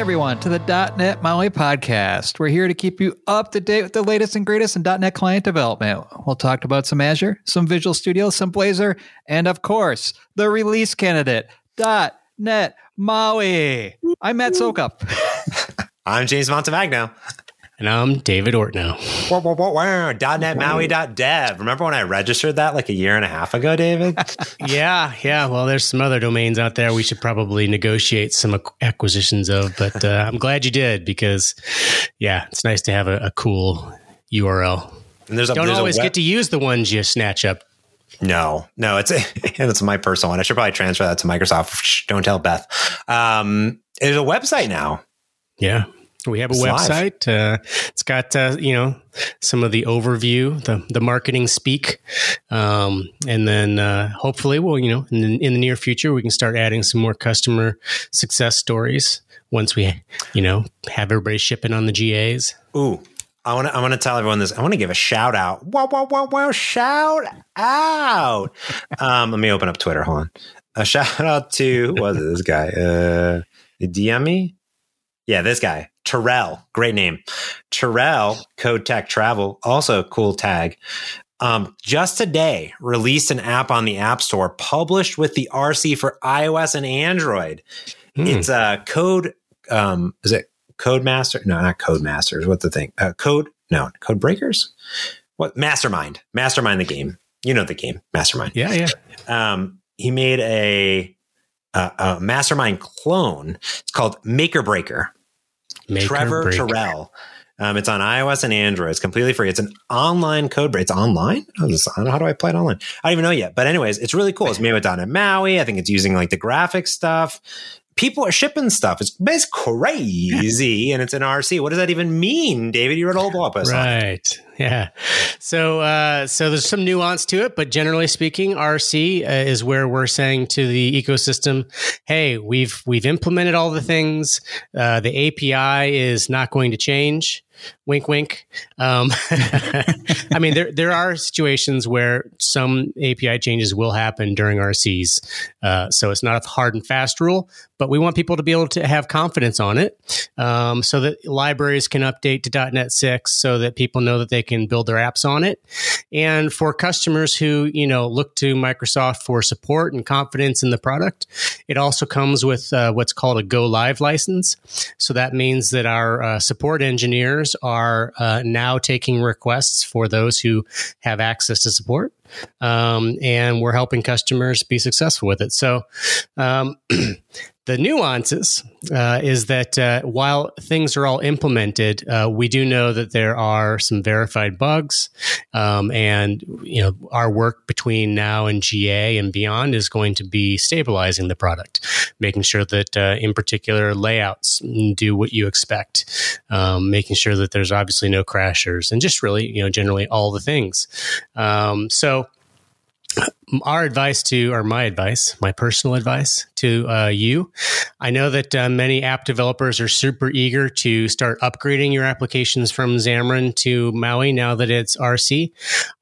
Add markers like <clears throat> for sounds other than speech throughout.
Everyone, to the .NET Maui podcast. We're here to keep you up to date with the latest and greatest in .NET client development. We'll talk about some Azure, some Visual Studio, some Blazor, and of course, the release candidate, .NET Maui. I'm Matt Soucoup. I'm James Montemagno. And I'm David Ortinau. Wow, wow, wow, wow. .NET Maui.dev. Remember when I registered that like a year and a half ago, David? <laughs> yeah, yeah. Well, there's some other domains out there we should probably negotiate some acquisitions of, but uh, I'm glad you did because, yeah, it's nice to have a, a cool URL. And there's a, Don't there's always web- get to use the ones you snatch up no, no, it's <laughs> it's my personal one. I should probably transfer that to Microsoft. Don't tell Beth. Um, it's a website now. Yeah, we have a it's website. Uh, it's got uh, you know some of the overview, the the marketing speak, um, and then uh, hopefully, we'll you know in the, in the near future we can start adding some more customer success stories once we you know have everybody shipping on the GAs. Ooh, I want to I want to tell everyone this. I want to give a shout out. Wow, wow, wow, wow! Shout out. um, let me open up Twitter. Hold on. A shout out to what is this guy? Uh, DM me. Yeah, this guy. Terrell, great name. Terrell, Code Tech Travel, also a cool tag. Um, just today released an app on the App Store published with the RC for iOS and Android. Hmm. It's a uh, code. Um, is it Codemaster? No, not Codemasters. What's the thing? Uh, code? No, Code Breakers. What? Mastermind. Mastermind the game. You know the game, Mastermind. Yeah, yeah. Um, he made a, a, a Mastermind clone. It's called Maker Breaker. Make Trevor Terrell. Um, it's on iOS and Android. It's completely free. It's an online code break. It's online. I don't know how do I play it online. I don't even know yet. But anyways, it's really cool. It's made with .NET Maui. I think it's using like the graphic stuff. People are shipping stuff. It's, it's crazy, <laughs> and it's an RC. What does that even mean, David? You wrote a whole blog post. Right. Yeah. So, uh, so there's some nuance to it, but generally speaking, RC uh, is where we're saying to the ecosystem, "Hey, we've we've implemented all the things. Uh, the API is not going to change." wink, wink. Um, <laughs> I mean, there there are situations where some API changes will happen during RCs, uh, so it's not a hard and fast rule. But we want people to be able to have confidence on it, um, so that libraries can update to .NET six, so that people know that they can build their apps on it. And for customers who you know look to Microsoft for support and confidence in the product, it also comes with uh, what's called a Go Live license. So that means that our uh, support engineers are uh, now taking requests for those who have access to support. Um, and we're helping customers be successful with it. So, um, <clears throat> the nuances uh, is that uh, while things are all implemented, uh, we do know that there are some verified bugs, um, and you know our work between now and GA and beyond is going to be stabilizing the product, making sure that, uh, in particular, layouts do what you expect, um, making sure that there's obviously no crashers, and just really you know generally all the things. Um, so our advice to, or my advice, my personal advice to uh, you. I know that uh, many app developers are super eager to start upgrading your applications from Xamarin to Maui now that it's RC.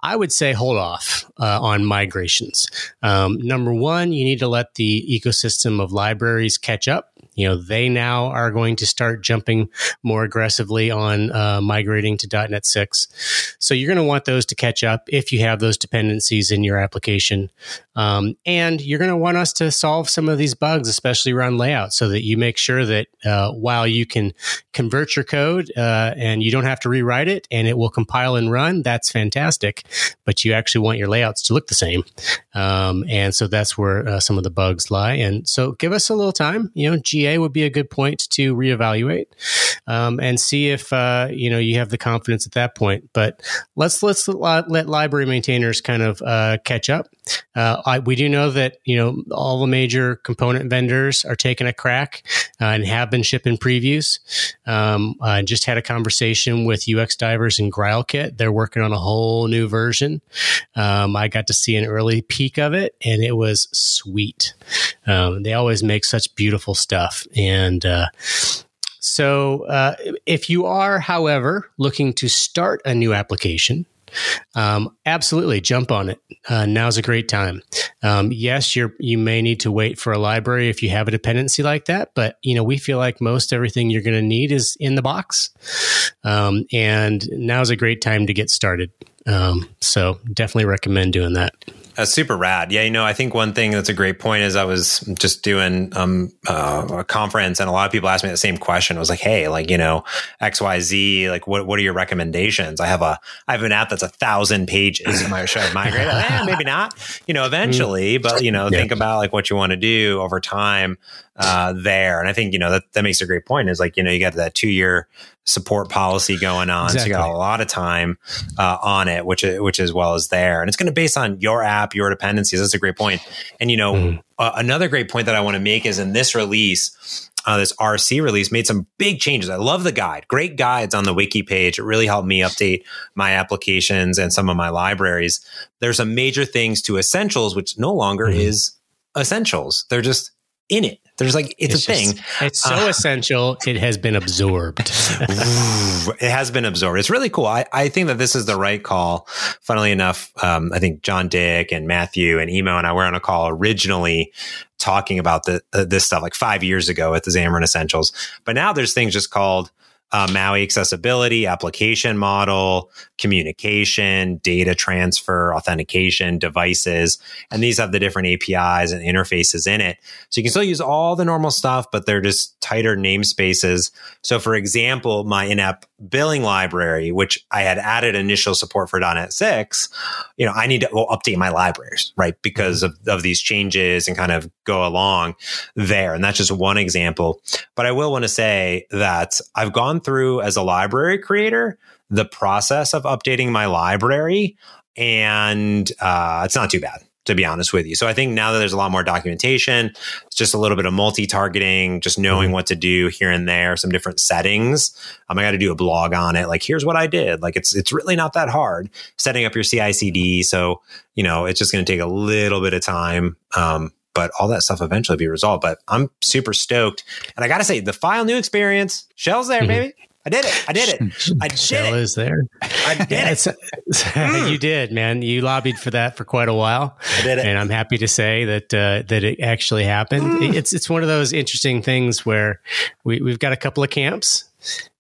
I would say hold off uh, on migrations. Um, number one, you need to let the ecosystem of libraries catch up you know they now are going to start jumping more aggressively on uh, migrating to .NET 6. So you're going to want those to catch up if you have those dependencies in your application, um, and you're going to want us to solve some of these bugs, especially around layout, so that you make sure that uh, while you can convert your code uh, and you don't have to rewrite it and it will compile and run, that's fantastic. But you actually want your layouts to look the same, um, and so that's where uh, some of the bugs lie. And so give us a little time. You know, would be a good point to reevaluate um, and see if uh, you know you have the confidence at that point. But let's let's let library maintainers kind of uh, catch up. Uh, I, we do know that you know all the major component vendors are taking a crack uh, and have been shipping previews. Um, I just had a conversation with UX Divers and GrialKit. They're working on a whole new version. Um, I got to see an early peek of it, and it was sweet. Um, they always make such beautiful stuff, and uh, so, uh, if you are, however, looking to start a new application, um, absolutely jump on it. Uh, now's a great time. Um, yes, you're you may need to wait for a library if you have a dependency like that, but you know we feel like most everything you're going to need is in the box, um, and now's a great time to get started. Um, so definitely recommend doing that. That's super rad. Yeah, you know, I think one thing that's a great point is I was just doing um, uh, a conference, and a lot of people asked me the same question. I was like, "Hey, like you know, X Y Z, like what what are your recommendations?" I have a I have an app that's a thousand pages. Am I should I migrate? eh, maybe not. You know, eventually, but you know, yeah. think about like what you want to do over time uh, there. And I think you know that that makes a great point. Is like you know you got that two year support policy going on. Exactly. So you got a lot of time uh, on it, which which as well as there, and it's going to base on your app, your dependencies. That's a great point. And you know, mm. uh, another great point that I want to make is in this release. Uh, this RC release made some big changes. I love the guide. Great guides on the wiki page. It really helped me update my applications and some of my libraries. There's some major things to essentials, which no longer mm. is essentials. They're just in it. There's like it's, it's a just, thing. It's so uh, essential. It has been absorbed. <laughs> it has been absorbed. It's really cool. I, I think that this is the right call. Funnily enough, um, I think John Dick and Matthew and Emo and I were on a call originally talking about the, uh, this stuff like five years ago at the Xamarin Essentials. But now there's things just called uh, Maui accessibility, application model, communication, data transfer, authentication, devices. And these have the different APIs and interfaces in it. So you can still use all the normal stuff, but they're just tighter namespaces. So for example, my in-app billing library, which I had added initial support for .NET 6, you know, I need to update my libraries, right? Because of, of these changes and kind of go along there. And that's just one example. But I will want to say that I've gone through as a library creator the process of updating my library, and uh, it's not too bad to be honest with you. So I think now that there's a lot more documentation, it's just a little bit of multi-targeting, just knowing mm-hmm. what to do here and there, some different settings. Um, I got to do a blog on it. Like, here's what I did. Like, it's it's really not that hard setting up your CI/CD. So you know, it's just going to take a little bit of time. Um, but all that stuff eventually be resolved. But I'm super stoked, and I got to say, the file new experience, Shell's there, mm-hmm. baby. I did it. I did it. <laughs> I did Shell it. is there. I did yeah, it. <laughs> mm. you did, man. You lobbied for that for quite a while. I did it, and I'm happy to say that uh, that it actually happened. Mm. It's it's one of those interesting things where we we've got a couple of camps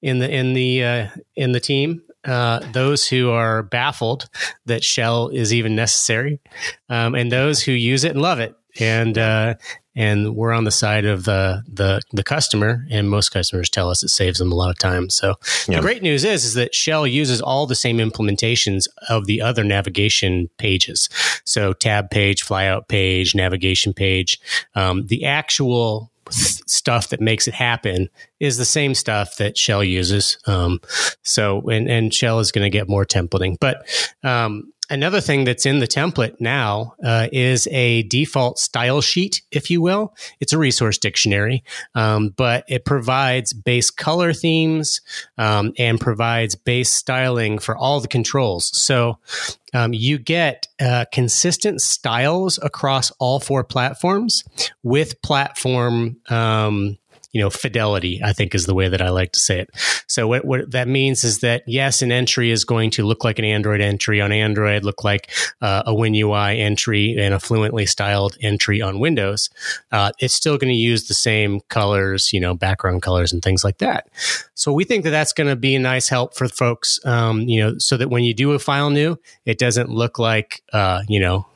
in the in the uh, in the team. Uh, those who are baffled that shell is even necessary, um, and those who use it and love it and uh, and we're on the side of the, the the customer and most customers tell us it saves them a lot of time so yeah. the great news is is that shell uses all the same implementations of the other navigation pages so tab page flyout page navigation page um, the actual stuff that makes it happen is the same stuff that Shell uses. Um, so, and, and Shell is going to get more templating, but, um, Another thing that's in the template now uh, is a default style sheet, if you will. It's a resource dictionary, um, but it provides base color themes um, and provides base styling for all the controls. So um, you get uh, consistent styles across all four platforms with platform um, you know, fidelity, I think is the way that I like to say it. So what, what that means is that yes, an entry is going to look like an Android entry on Android, look like uh, a WinUI entry and a fluently styled entry on Windows. Uh, it's still going to use the same colors, you know, background colors and things like that. So we think that that's going to be a nice help for folks, um, you know, so that when you do a file new, it doesn't look like, uh, you know,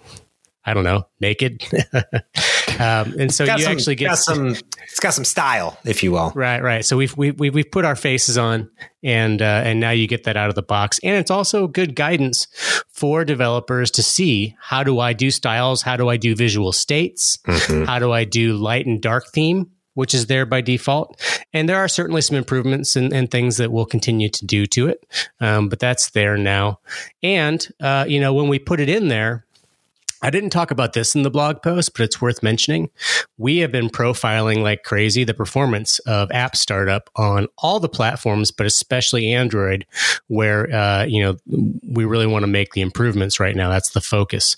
I don't know, naked. <laughs> um, and so you some, actually get some. It's got some style, if you will. Right, right. So we've we've we've put our faces on, and uh, and now you get that out of the box, and it's also good guidance for developers to see how do I do styles, how do I do visual states, mm-hmm. how do I do light and dark theme which is there by default. And there are certainly some improvements and, and things that we'll continue to do to it. Um, but that's there now. And, uh, you know, when we put it in there, I didn't talk about this in the blog post, but it's worth mentioning. We have been profiling like crazy the performance of App Startup on all the platforms, but especially Android, where uh, you know we really want to make the improvements right now. That's the focus.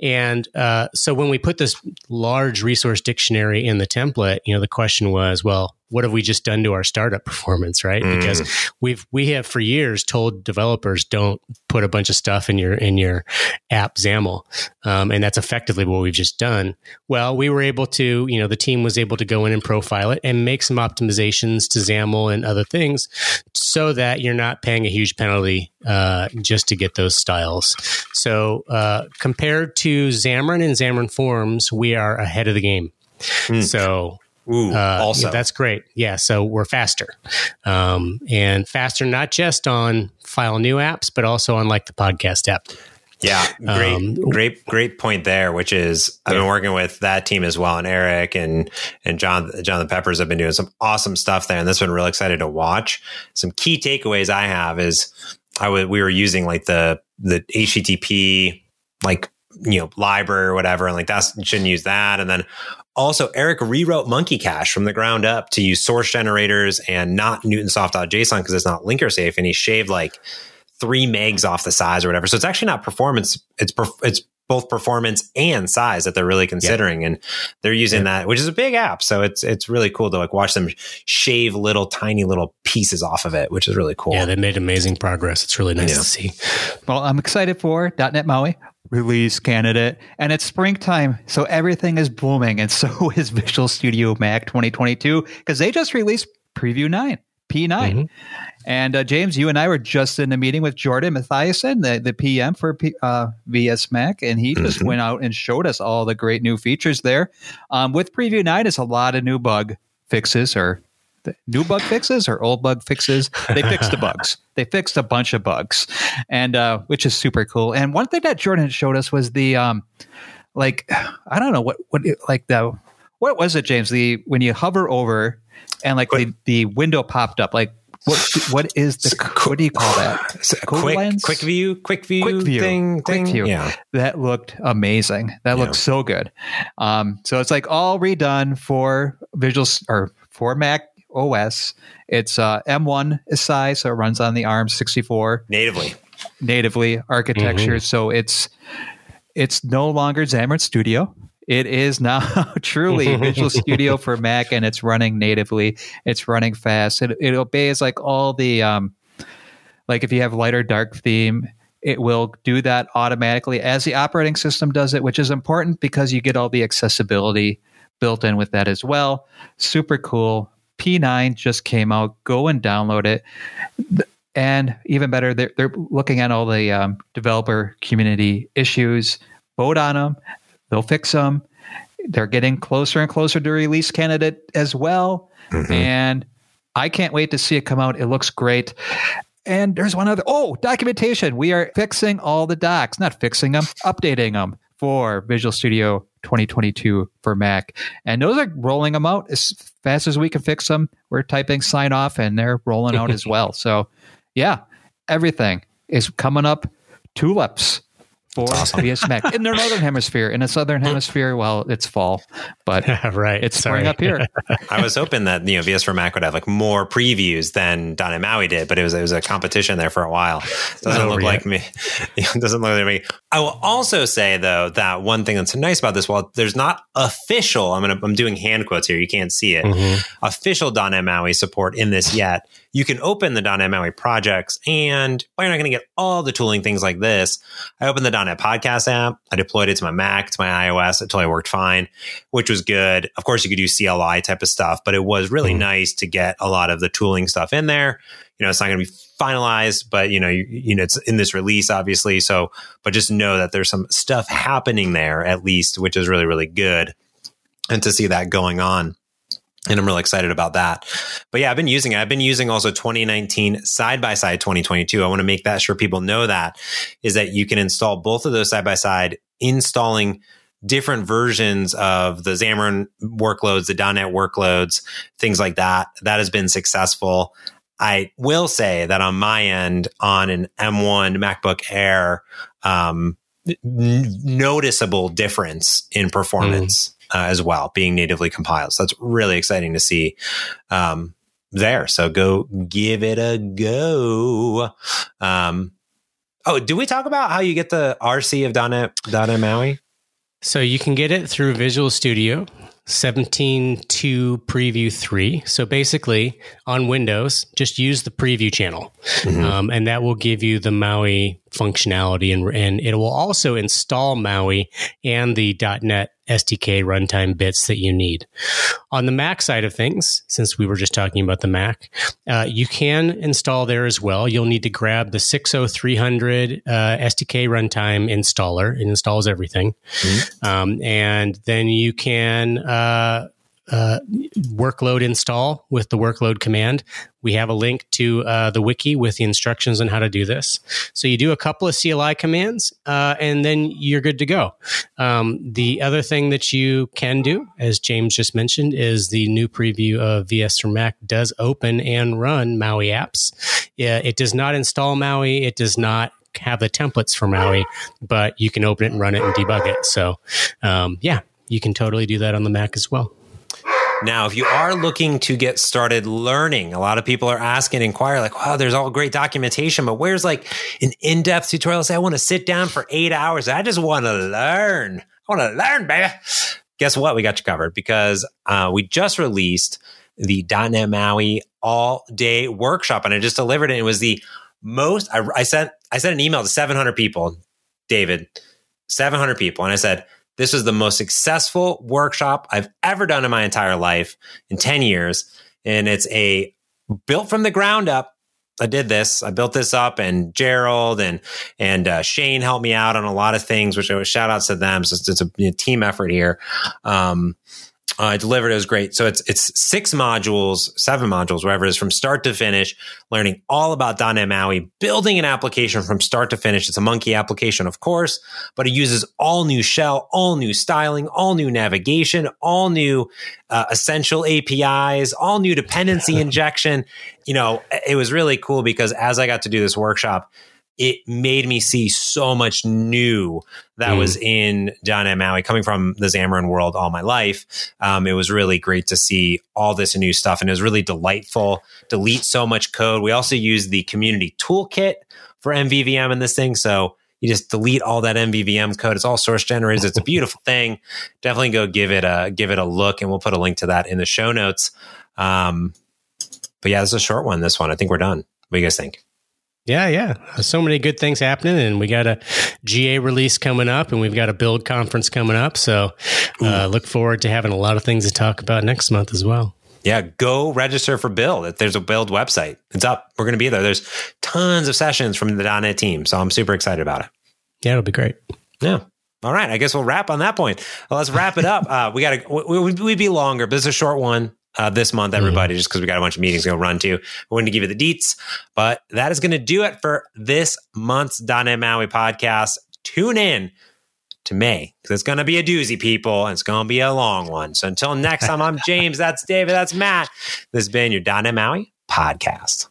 And uh, so when we put this large resource dictionary in the template, you know the question was, well, what have we just done to our startup performance, right? Mm. Because we've we have for years told developers don't put a bunch of stuff in your in your app XAML, um, and that's effectively what we've just done. Well, we were able to, you know, the team was able to go in and profile it and make some optimizations to XAML and other things, so that you're not paying a huge penalty uh, just to get those styles. So uh, compared to Xamarin and Xamarin Forms, we are ahead of the game. Mm. So Ooh, uh, also, yeah, that's great. Yeah, so we're faster, um, and faster not just on file new apps, but also on like the podcast app. Yeah, great, Um, great, great point there. Which is, I've been working with that team as well, and Eric and and John, Jonathan Peppers have been doing some awesome stuff there, and this been really excited to watch. Some key takeaways I have is, I we were using like the the HTTP like you know library or whatever, and like that's shouldn't use that, and then also Eric rewrote Monkey Cache from the ground up to use source generators and not Newtonsoft.json because it's not linker safe, and he shaved like three megs off the size or whatever. So it's actually not performance. It's perf- it's both performance and size that they're really considering, and they're using that, which is a big app. So it's it's really cool to like watch them shave little tiny little pieces off of it, which is really cool. Yeah, they made amazing progress. It's really nice Yeah. to see. Well, I'm excited for .NET Maui release candidate, and it's springtime, so everything is booming, and <laughs> so is Visual Studio Mac 2022 because they just released Preview 9, P9. Mhm. And uh, James, you and I were just in a meeting with Jordan Matthiesen, the, the PM for P, uh, VS Mac, and he just Mhm. went out and showed us all the great new features there. Um, with Preview 9, it's a lot of new bug fixes or new bug fixes or old bug fixes. They fixed the bugs. <laughs> They fixed a bunch of bugs, and uh, which is super cool. And one thing that Jordan showed us was the um, like I don't know what what it- like the what was it, James? The when you hover over and like the, the window popped up, like what what is the what do you call that? It's a Code quick lens? quick view, quick view, Quick view. thing, Quick thing. view. Yeah, That looked amazing. That Yeah. looked so good. Um, so it's like all redone for visuals or for Mac OS. It's uh, M1 is size, so it runs on the ARM 64 natively. natively architecture. So it's it's no longer Xamarin Studio. It is now <laughs> truly <laughs> Visual Studio for Mac, and it's running natively. It's running fast. It, it obeys like all the um, like if you have lighter dark theme, it will do that automatically as the operating system does it, which is important because you get all the accessibility built in with that as well. Super cool. P9 just came out. Go and download it. And even better, they're, they're looking at all the um, developer community issues, vote on them, they'll fix them. They're getting closer and closer to release candidate as well. And I can't wait to see it come out. It looks great. And there's one other, oh, documentation. We are fixing all the docs, not fixing them, updating them for Visual Studio 2022 for Mac. And those are rolling them out as fast as we can fix them. We're typing sign off and they're rolling out as <laughs> well. So, yeah, everything is coming up tulips for VS Mac in the northern hemisphere. In the southern <laughs> hemisphere, well, it's fall, but right. it's Sorry. spring up here. <laughs> I was hoping that you know VS for Mac would have like more previews than .NET Maui did, but it was it was a competition there for a while. Doesn't look over like me. <laughs> It doesn't look like me. I will also say though that one thing that's nice about this, while there's not official, I'm gonna I'm doing hand quotes here. You can't see it. Mhm. Official .NET Maui support in this yet. You can open the .NET Maui projects, and while you're not going to get all the tooling things like this, I opened the .NET Podcast app. I deployed it to my Mac, to my iOS. It totally worked fine, which was good. Of course, you could do CLI type of stuff, but it was really Mhm. nice to get a lot of the tooling stuff in there. You know, it's not going to be finalized, but you know, you, you know, it's in this release, obviously. So, but just know that there's some stuff happening there at least, which is really, really good. And to see that going on. And I'm really excited about that. But yeah, I've been using it. I've been using also 2019 side by side 2022. I want to make that sure people know that is that you can install both of those side by side, installing different versions of the Xamarin workloads, the .NET workloads, things like that. That has been successful. I will say that on my end, on an M1 MacBook Air, um, n- noticeable difference in performance uh, as well, being natively compiled. So that's really exciting to see um, there. So go give it a go. Um, oh, do we talk about how you get the RC of .NET, .NET Maui? So you can get it through Visual Studio 17.2 Preview 3. So basically, on Windows, just use the preview channel, mm-hmm. um, and that will give you the Maui functionality, and, and it will also install Maui and the .NET SDK runtime bits that you need. On the Mac side of things, since we were just talking about the Mac, uh, you can install there as well. You'll need to grab the 60300 uh, SDK runtime installer. It installs everything. Mm-hmm. Um, and then you can uh, uh, workload install with the workload command. We have a link to uh, the wiki with the instructions on how to do this. So you do a couple of CLI commands, uh, and then you're good to go. Um, the other thing that you can do, as James just mentioned, is the new preview of VS for Mac does open and run Maui apps. Yeah, it does not install Maui. It does not have the templates for Maui, but you can open it and run it and debug it. So, um, yeah, you can totally do that on the Mac as well. Now, if you are looking to get started learning, a lot of people are asking, inquire, like, wow, there's all great documentation, but where's like an in depth tutorial? Say, I want to sit down for eight hours. I just want to learn. I want to learn, baby. Guess what? We got you covered because uh, we just released the .NET Maui all day workshop and I just delivered it. It was the most, I, I sent, I sent an email to 700 people, David, 700 people. And I said, this was the most successful workshop I've ever done in my entire life in 10 years. And it's a built from the ground up. I did this. I built this up, and Gerald and and uh, Shane helped me out on a lot of things, which I was shout outs to them. So it's, it's a, a, team effort here. Um, uh, I delivered. It was great. So it's it's six modules, seven modules, whatever it is, from start to finish, learning all about .NET MAUI, building an application from start to finish. It's a monkey application, of course, but it uses all new shell, all new styling, all new navigation, all new uh, essential APIs, all new dependency <laughs> injection. You know, it was really cool because as I got to do this workshop, it made me see so much new that mm. was in .NET Maui coming from the Xamarin world all my life. Um, it was really great to see all this new stuff and it was really delightful. Delete so much code. We also use the community toolkit for MVVM in this thing. So you just delete all that MVVM code. It's all source generated. It's a beautiful <laughs> thing. Definitely go give it a give it a look, and we'll put a link to that in the show notes. Um, but yeah, this is a short one. This one, I think we're done. What do you guys think? Yeah, yeah. So many good things happening, and we got a GA release coming up, and we've got a build conference coming up. So, uh, look forward to having a lot of things to talk about next month as well. Yeah, go register for Build. There's a Build website. It's up. We're going to be there. There's tons of sessions from the .NET team, so I'm super excited about it. Yeah, it'll be great. Yeah. All right. I guess we'll wrap on that point. Well, let's wrap it up. <laughs> Uh, we got to. We, we'd be longer, but it's a short one uh, this month, everybody, mm-hmm. just because we got a bunch of meetings to go run to. We're going to give you the deets, but that is going to do it for this month's .NET Maui podcast. Tune in to May because it's going to be a doozy, people, and it's going to be a long one. So until next time, I'm <laughs> James. That's David. That's Matt. This has been your .NET Maui podcast.